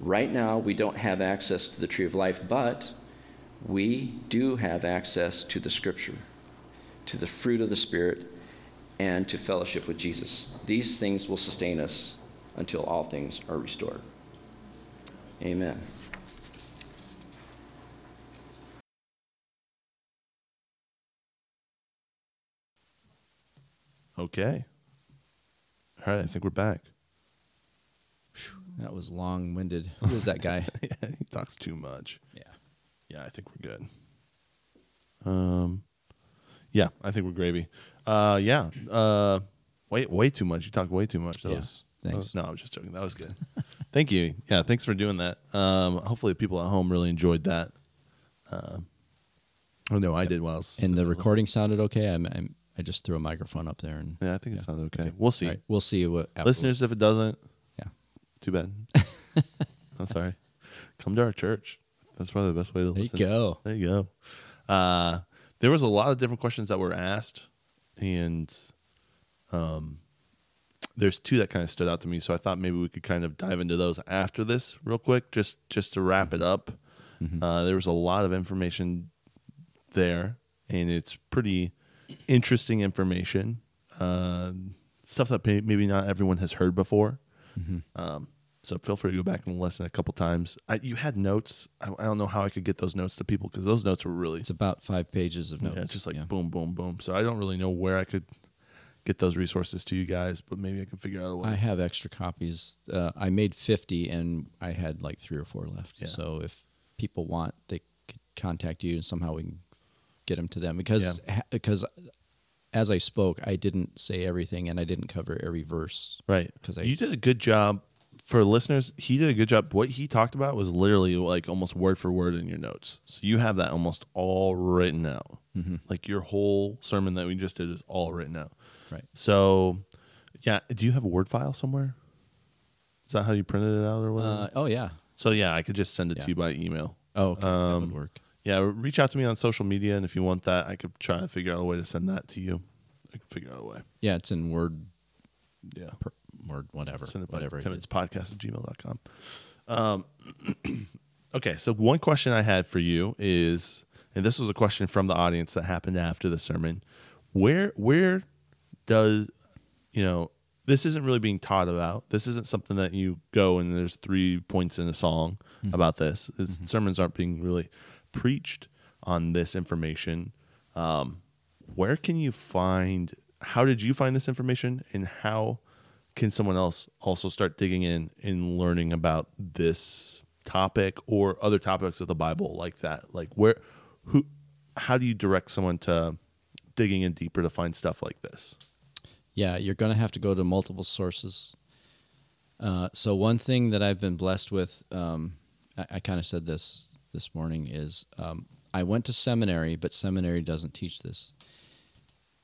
Right now, we don't have access to the tree of life, but we do have access to the Scripture, to the fruit of the Spirit, and to fellowship with Jesus. These things will sustain us until all things are restored. Amen. Okay. All right, I think we're back. That was long winded. Who is that guy? [laughs] yeah, he talks too much. yeah. Yeah, I think we're good. Um, yeah, I think we're gravy. Uh, yeah. Uh, way way too much. You talk way too much. That Yeah, was thanks. that was- no, I was just joking. That was good. [laughs] Thank you. Yeah, thanks for doing that. Um, hopefully people at home really enjoyed that. Um, oh no, I did while I was And the recording sounded okay. I'm, I'm, I just threw a microphone up there and Yeah, I think it sounded okay. We'll see. All right, we'll see what. Listeners, if it doesn't, Yeah. too bad. [laughs] I'm sorry. Come to our church. That's probably the best way to listen. There you listen. go. There you go. Uh, there was a lot of different questions that were asked, and um, there's two that kind of stood out to me. So I thought maybe we could kind of dive into those after this, real quick, just just to wrap it up. Uh, there was a lot of information there, and it's pretty interesting information. Uh, stuff that maybe not everyone has heard before. Um, so feel free to go back and listen a couple times. I, you had notes. I, I don't know how I could get those notes to people because those notes were really It's about five pages of notes. yeah, just like yeah. boom, boom, boom. So I don't really know where I could get those resources to you guys, but maybe I can figure out a way. I have extra copies. Uh, I made 50 and I had like three or four left. Yeah. So if people want, they could contact you and somehow we can get them to them. Because, ha- because as I spoke, I didn't say everything and I didn't cover every verse. Right. Because you did a good job for listeners. He did a good job. What he talked about was literally like almost word for word in your notes. So you have that almost all written out. Mm-hmm. Like your whole sermon that we just did is all written out. Right. So, yeah. Do you have a Word file somewhere? Is that how you printed it out or whatever? Uh, oh, yeah. so yeah, I could just send it Yeah. to you by email. Oh, okay. that Um, would work. Yeah, reach out to me on social media, and if you want that, I could try to figure out a way to send that to you. I can figure out a way. Yeah, it's in Word, Yeah. per, Word, whatever. Send it whatever. is. podcast at gmail.com. Um, [clears throat] okay, so one question I had for you is, and this was a question from the audience that happened after the sermon. Where where does you know this isn't really being taught about. This isn't something that you go and there's three points in a song about this. This- Sermons aren't being really preached on this information. Um, where can you find? How did you find this information, and how can someone else also start digging in and learning about this topic or other topics of the Bible like that? Like where, who, how do you direct someone to digging in deeper to find stuff like this? Yeah, you're going to have to go to multiple sources. Uh, so one thing that I've been blessed with, um, I, I kind of said this this morning, is um, I went to seminary, but seminary doesn't teach this,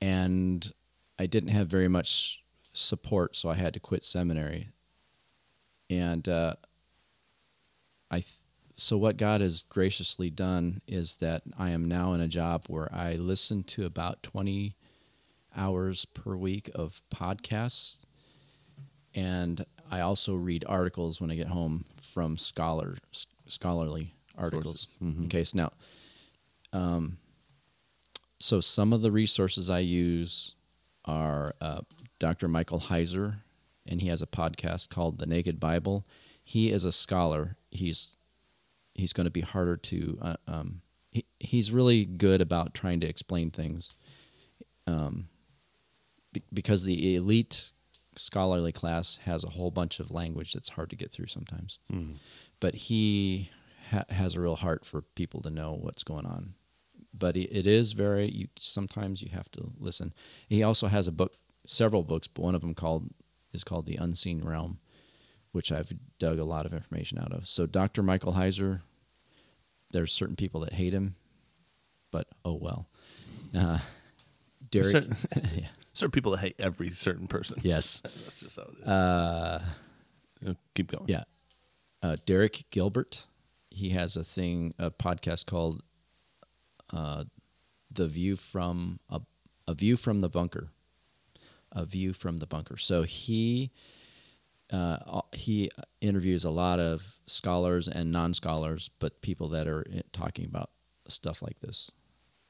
and I didn't have very much support, so I had to quit seminary. And uh, I, th- so what God has graciously done is that I am now in a job where I listen to about twenty hours per week of podcasts. And I also read articles when I get home from scholar scholarly articles. Mhm. Okay, so now, um, so some of the resources I use are uh, Dr. Michael Heiser, and he has a podcast called The Naked Bible. He is a scholar. He's he's going to be harder to. Uh, um, he, he's really good about trying to explain things um, be- because the elite scholarly class has a whole bunch of language that's hard to get through sometimes. But he ha- has a real heart for people to know what's going on. But it, it is very. You, sometimes you have to listen. He also has a book, several books, but one of them called is called The Unseen Realm, which I've dug a lot of information out of. So Dr. Michael Heiser, there's certain people that hate him, but oh well. Uh, Derek, Certain- [laughs] yeah. Certain people that hate every certain person. yes, [laughs] That's just how it is. uh, keep going. yeah. Uh, Derek Gilbert, he has a thing, a podcast called uh, "The View from a a view from the bunker. A view from the bunker. So he uh, he interviews a lot of scholars and non-scholars, but people that are eh, talking about stuff like this.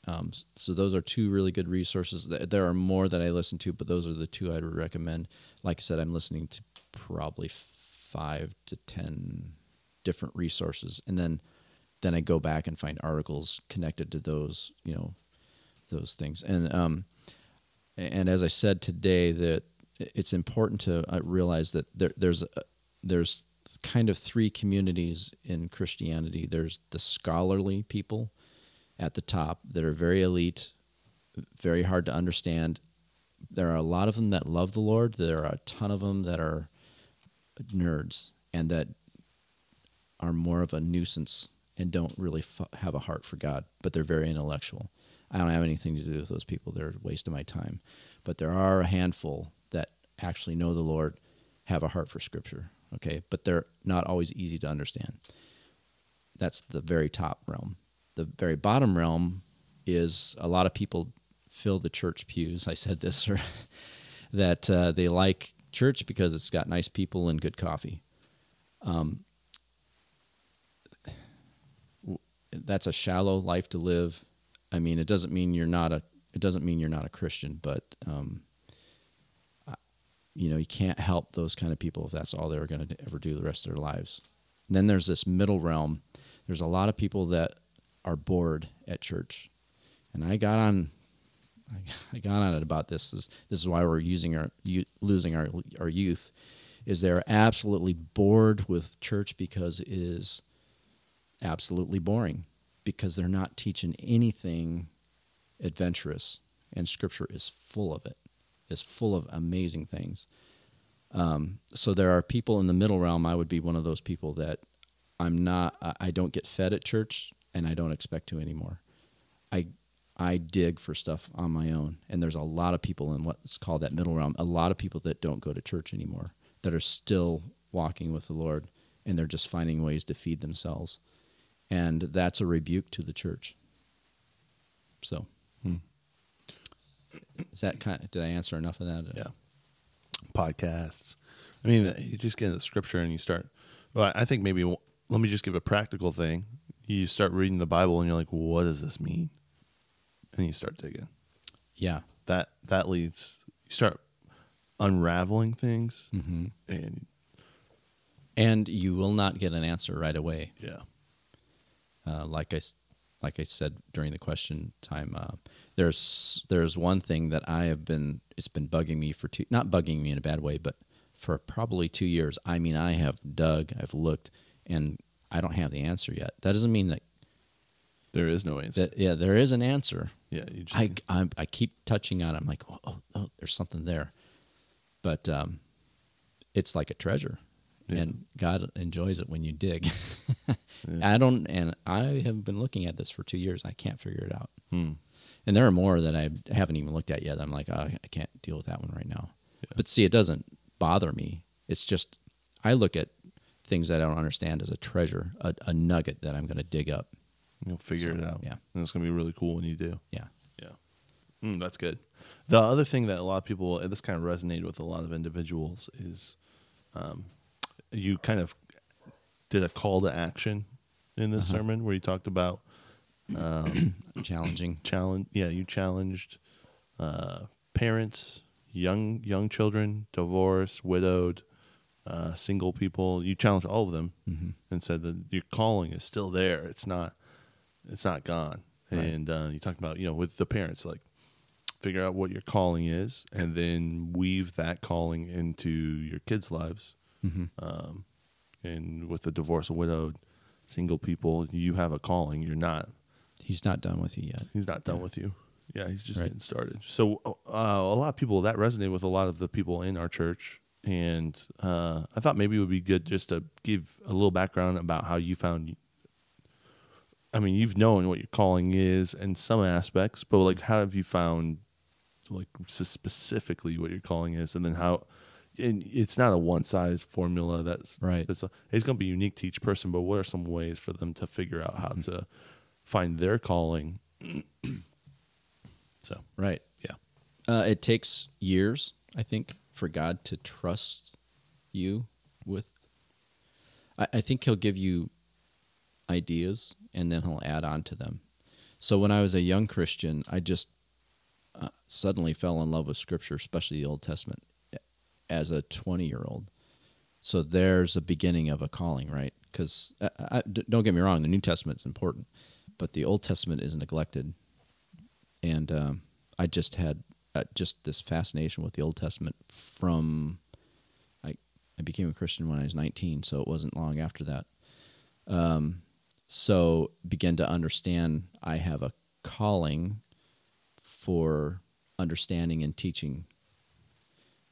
Um, so those are two really good resources. There are more that I listen to, but those are the two I'd recommend. Like I said, I'm listening to probably five to ten different resources, and then then I go back and find articles connected to those, you know, those things. And um, and as I said today, that it's important to uh, realize that there, there's there's kind of three communities in Christianity. There's the scholarly people at the top that are very elite, very hard to understand. There are a lot of them that love the Lord. There are a ton of them that are nerds and that are more of a nuisance and don't really f- have a heart for God, but they're very intellectual. I don't have anything to do with those people. They're a waste of my time. But there are a handful that actually know the Lord, have a heart for Scripture. Okay, but they're not always easy to understand. That's the very top realm. The very bottom realm is a lot of people fill the church pews. I said this, or [laughs] that uh, they like church because it's got nice people and good coffee. Um, that's a shallow life to live. I mean, it doesn't mean you're not a it doesn't mean you're not a Christian, but um, you know, you can't help those kind of people if that's all they're going to ever do the rest of their lives. And then there's this middle realm. There's a lot of people that are bored at church, and I got on. I [laughs] got on it about this. This, this is why we're using our losing our our youth, is they're absolutely bored with church because it is absolutely boring, because they're not teaching anything adventurous, and Scripture is full of it. it is full of amazing things. Um, so there are people in the middle realm. I would be one of those people that I'm not. I don't get fed at church, and I don't expect to anymore. I I dig for stuff on my own, and there's a lot of people in what's called that middle realm. A lot of people that don't go to church anymore that are still walking with the Lord, and they're just finding ways to feed themselves, and that's a rebuke to the church. So. Hmm. Is that kind? Of, did I answer enough of that? Yeah. Podcasts. I mean, you just get into scripture and you start. Well, I think maybe let me just give a practical thing. You start reading the Bible and you're like, "What does this mean?" And you start digging. Yeah. That that leads. You start unraveling things, mm-hmm. and and you will not get an answer right away. Yeah. Uh, like I like I said during the question time, uh, there's there's one thing that I have been it's been bugging me for two not bugging me in a bad way, but for probably two years. I mean, I have dug, I've looked, and I don't have the answer yet. That doesn't mean that there is no answer. That, yeah, there is an answer. Yeah, just, I, I, I keep touching on it. I'm like, oh, oh, oh there's something there, but um, it's like a treasure. Yeah. and God enjoys it when you dig. [laughs] yeah. I don't, and I have been looking at this for two years. I can't figure it out. Hmm. And there are more that I haven't even looked at yet. I'm like, oh, I can't deal with that one right now. Yeah. But see, it doesn't bother me. It's just I look at things that I don't understand as a treasure, a, a nugget that I'm going to dig up. You'll figure so, it out. Yeah, and it's going to be really cool when you do. Yeah, yeah. Mm, that's good. The other thing that a lot of people, this kind of resonated with a lot of individuals, is um, you kind of did a call to action in this uh-huh. sermon where you talked about um, [clears throat] challenging challenge. Yeah, you challenged uh, parents, young young children, divorced, widowed, uh, single people. You challenged all of them mm-hmm. and said that your calling is still there. It's not it's not gone. Right. And uh, you talked about you know with the parents like figure out what your calling is and then weave that calling into your kids' lives. Mm-hmm. Um, and with the divorced, widowed, single people, you have a calling. You're not He's not done with you yet. He's not done yeah. with you. Yeah, he's just right. getting started. So uh, a lot of people that resonated with a lot of the people in our church, and uh, I thought maybe it would be good just to give a little background about how you found. I mean, you've known what your calling is in some aspects, but like, how have you found, like, specifically what your calling is, and then how? And it's not a one size formula. That's right. It's a, it's going to be unique to each person. But what are some ways for them to figure out how mm-hmm. to find their calling. [clears throat] so right, yeah. Uh, it takes years, I think, for God to trust you with. I, I think He'll give you ideas and then He'll add on to them. So when I was a young Christian, I just uh, suddenly fell in love with Scripture, especially the Old Testament, as a 20 year old. So there's a beginning of a calling, right? Because don't get me wrong, the New Testament's important, but the Old Testament is neglected. And um, I just had uh, just this fascination with the Old Testament from I I became a Christian when I was 19, so it wasn't long after that. Um, so began to understand I have a calling for understanding and teaching.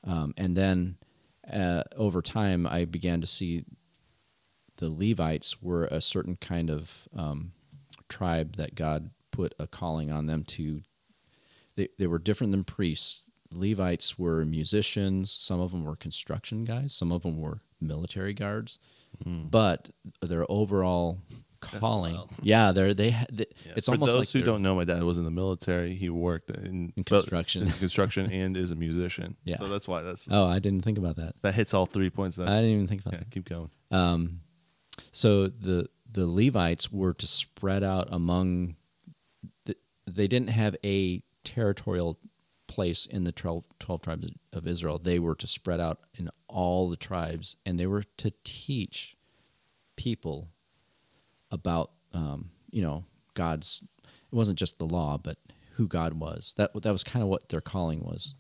Um, and then uh, over time, I began to see the Levites were a certain kind of um, tribe that God put a calling on them to they, they were different than priests. Levites were musicians. Some of them were construction guys. Some of them were military guards. Mm. But their overall calling, yeah, they're they. they yeah. It's For almost those like who don't know, my dad was in the military. He worked in, in construction, in construction, and is a musician. [laughs] Yeah, so that's why that's. Oh, I didn't think about that. That hits all three points. I didn't even think about yeah, that. Keep going. Um, so the the Levites were to spread out among. The, they didn't have a territorial place in the 12, 12, tribes of Israel. They were to spread out in all the tribes, and they were to teach people about, um, you know, God's. It wasn't just the law, but who God was. That that was kind of what their calling was,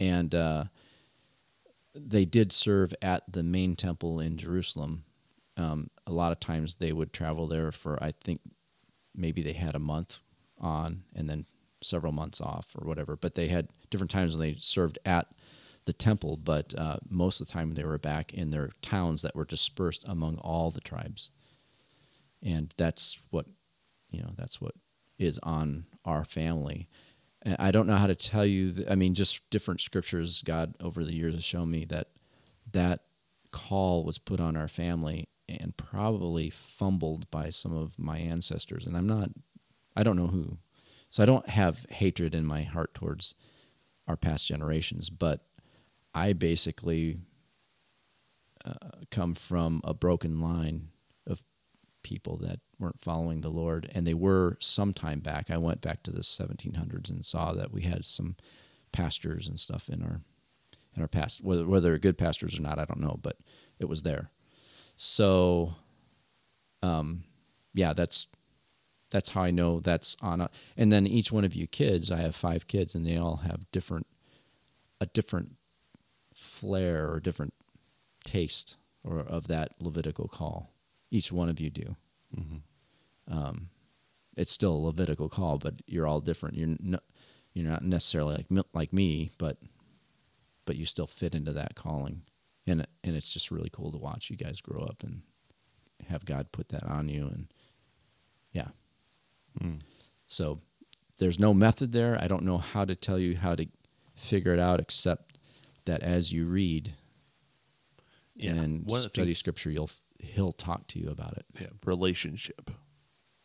and uh, they did serve at the main temple in Jerusalem. Um, a lot of times they would travel there for I think maybe they had a month on and then several months off or whatever. But they had different times when they served at the temple, but uh, most of the time they were back in their towns that were dispersed among all the tribes. And that's what, you know, that's what is on our family. And I don't know how to tell you. I mean, just different scriptures God over the years has shown me that that call was put on our family and probably fumbled by some of my ancestors. And I'm not, I don't know who, so I don't have hatred in my heart towards our past generations, but I basically uh, come from a broken line people that weren't following the Lord, and they were some time back. I went back to the 1700s and saw that we had some pastors and stuff in our in our past. Whether whether good pastors or not, I don't know, but it was there. So, um, yeah, that's that's how I know that's on a, and then each one of you kids, I have five kids and they all have different, a different flair or different taste or of that Levitical call. Each one of you do. Mm-hmm. Um, it's still a Levitical call, but you're all different. You're not, you're not necessarily like like me, but but you still fit into that calling, and and it's just really cool to watch you guys grow up and have God put that on you, and yeah, Mm. So there's no method there. I don't know how to tell you how to figure it out, except that as you read yeah. and study scripture, you'll he'll talk to you about it. Yeah, relationship.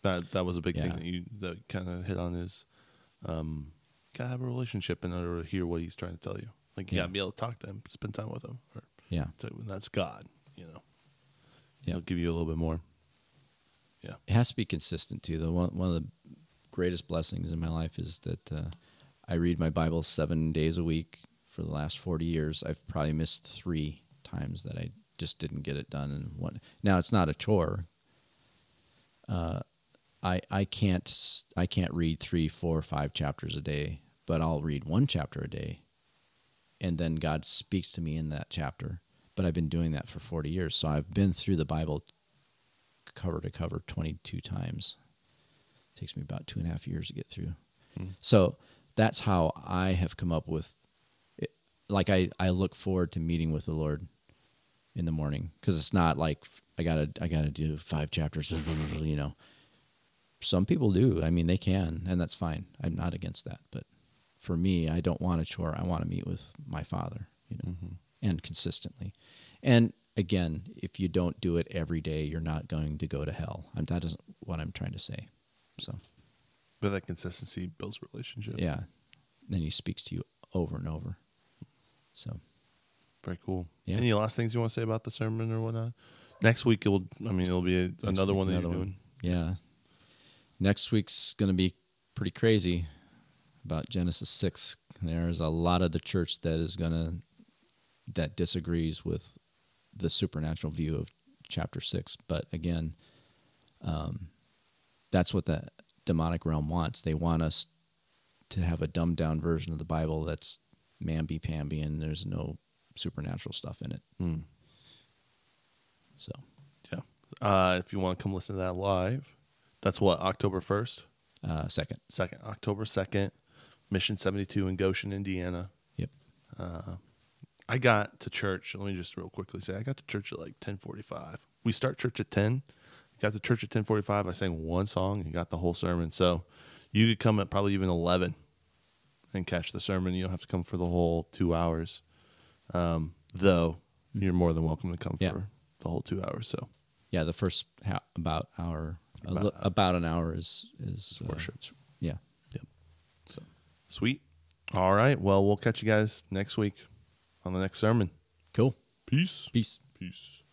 That that was a big yeah. thing that you that kind of hit on is, um, gotta have a relationship in order to hear what he's trying to tell you. Like you yeah. gotta be able to talk to him, spend time with him. Or, yeah, that's God. You know, yeah, he'll give you a little bit more. Yeah, it has to be consistent too. The one one of the greatest blessings in my life is that uh, I read my Bible seven days a week for the last forty years. I've probably missed three times that I just didn't get it done. And one now it's not a chore. Uh, I I can't I can't read three, four, five chapters a day, but I'll read one chapter a day, and then God speaks to me in that chapter. But I've been doing that for forty years, so I've been through the Bible cover to cover 22 times. It takes me about two and a half years to get through. Hmm. So that's how I have come up with it. Like I, I look forward to meeting with the Lord in the morning because it's not like I gotta I gotta do five chapters. [laughs] You know, some people do. I mean, they can, and that's fine. I'm not against that. But for me, I don't want a chore. I want to meet with my Father. You know, mm-hmm. and consistently, and again, if you don't do it every day, you're not going to go to hell. And that isn't what I'm trying to say. So, but that consistency builds relationship. Yeah, then he speaks to you over and over. So Very cool. Yeah. Any last things you want to say about the sermon or whatnot? Next week, it'll. I mean, it'll be a, another one that another you're one. doing. Yeah. Next week's going to be pretty crazy about Genesis 6. There's a lot of the church that is going to that disagrees with the supernatural view of chapter 6, but again, um that's what the demonic realm wants. They want us to have a dumbed down version of the Bible that's mamby pamby and there's no supernatural stuff in it. Hmm. So, Yeah. Uh, if you want to come listen to that live, that's what October first, uh second. second, October second, Mission seventy two in Goshen, Indiana. Yep. I got to church. Let me just real quickly say I got to church at like ten forty five. We start church at ten. Got to church at ten forty five. I sang one song and got the whole sermon. So you could come at probably even eleven and catch the sermon. You don't have to come for the whole two hours. Um, though you're more than welcome to come Yeah. for the whole two hours. So Yeah, the first ha- about hour, a About- li- about an hour is is uh, Worship. yeah. Yep. So sweet. All right. Well, we'll catch you guys next week on the next sermon. cool. Peace. Peace. Peace.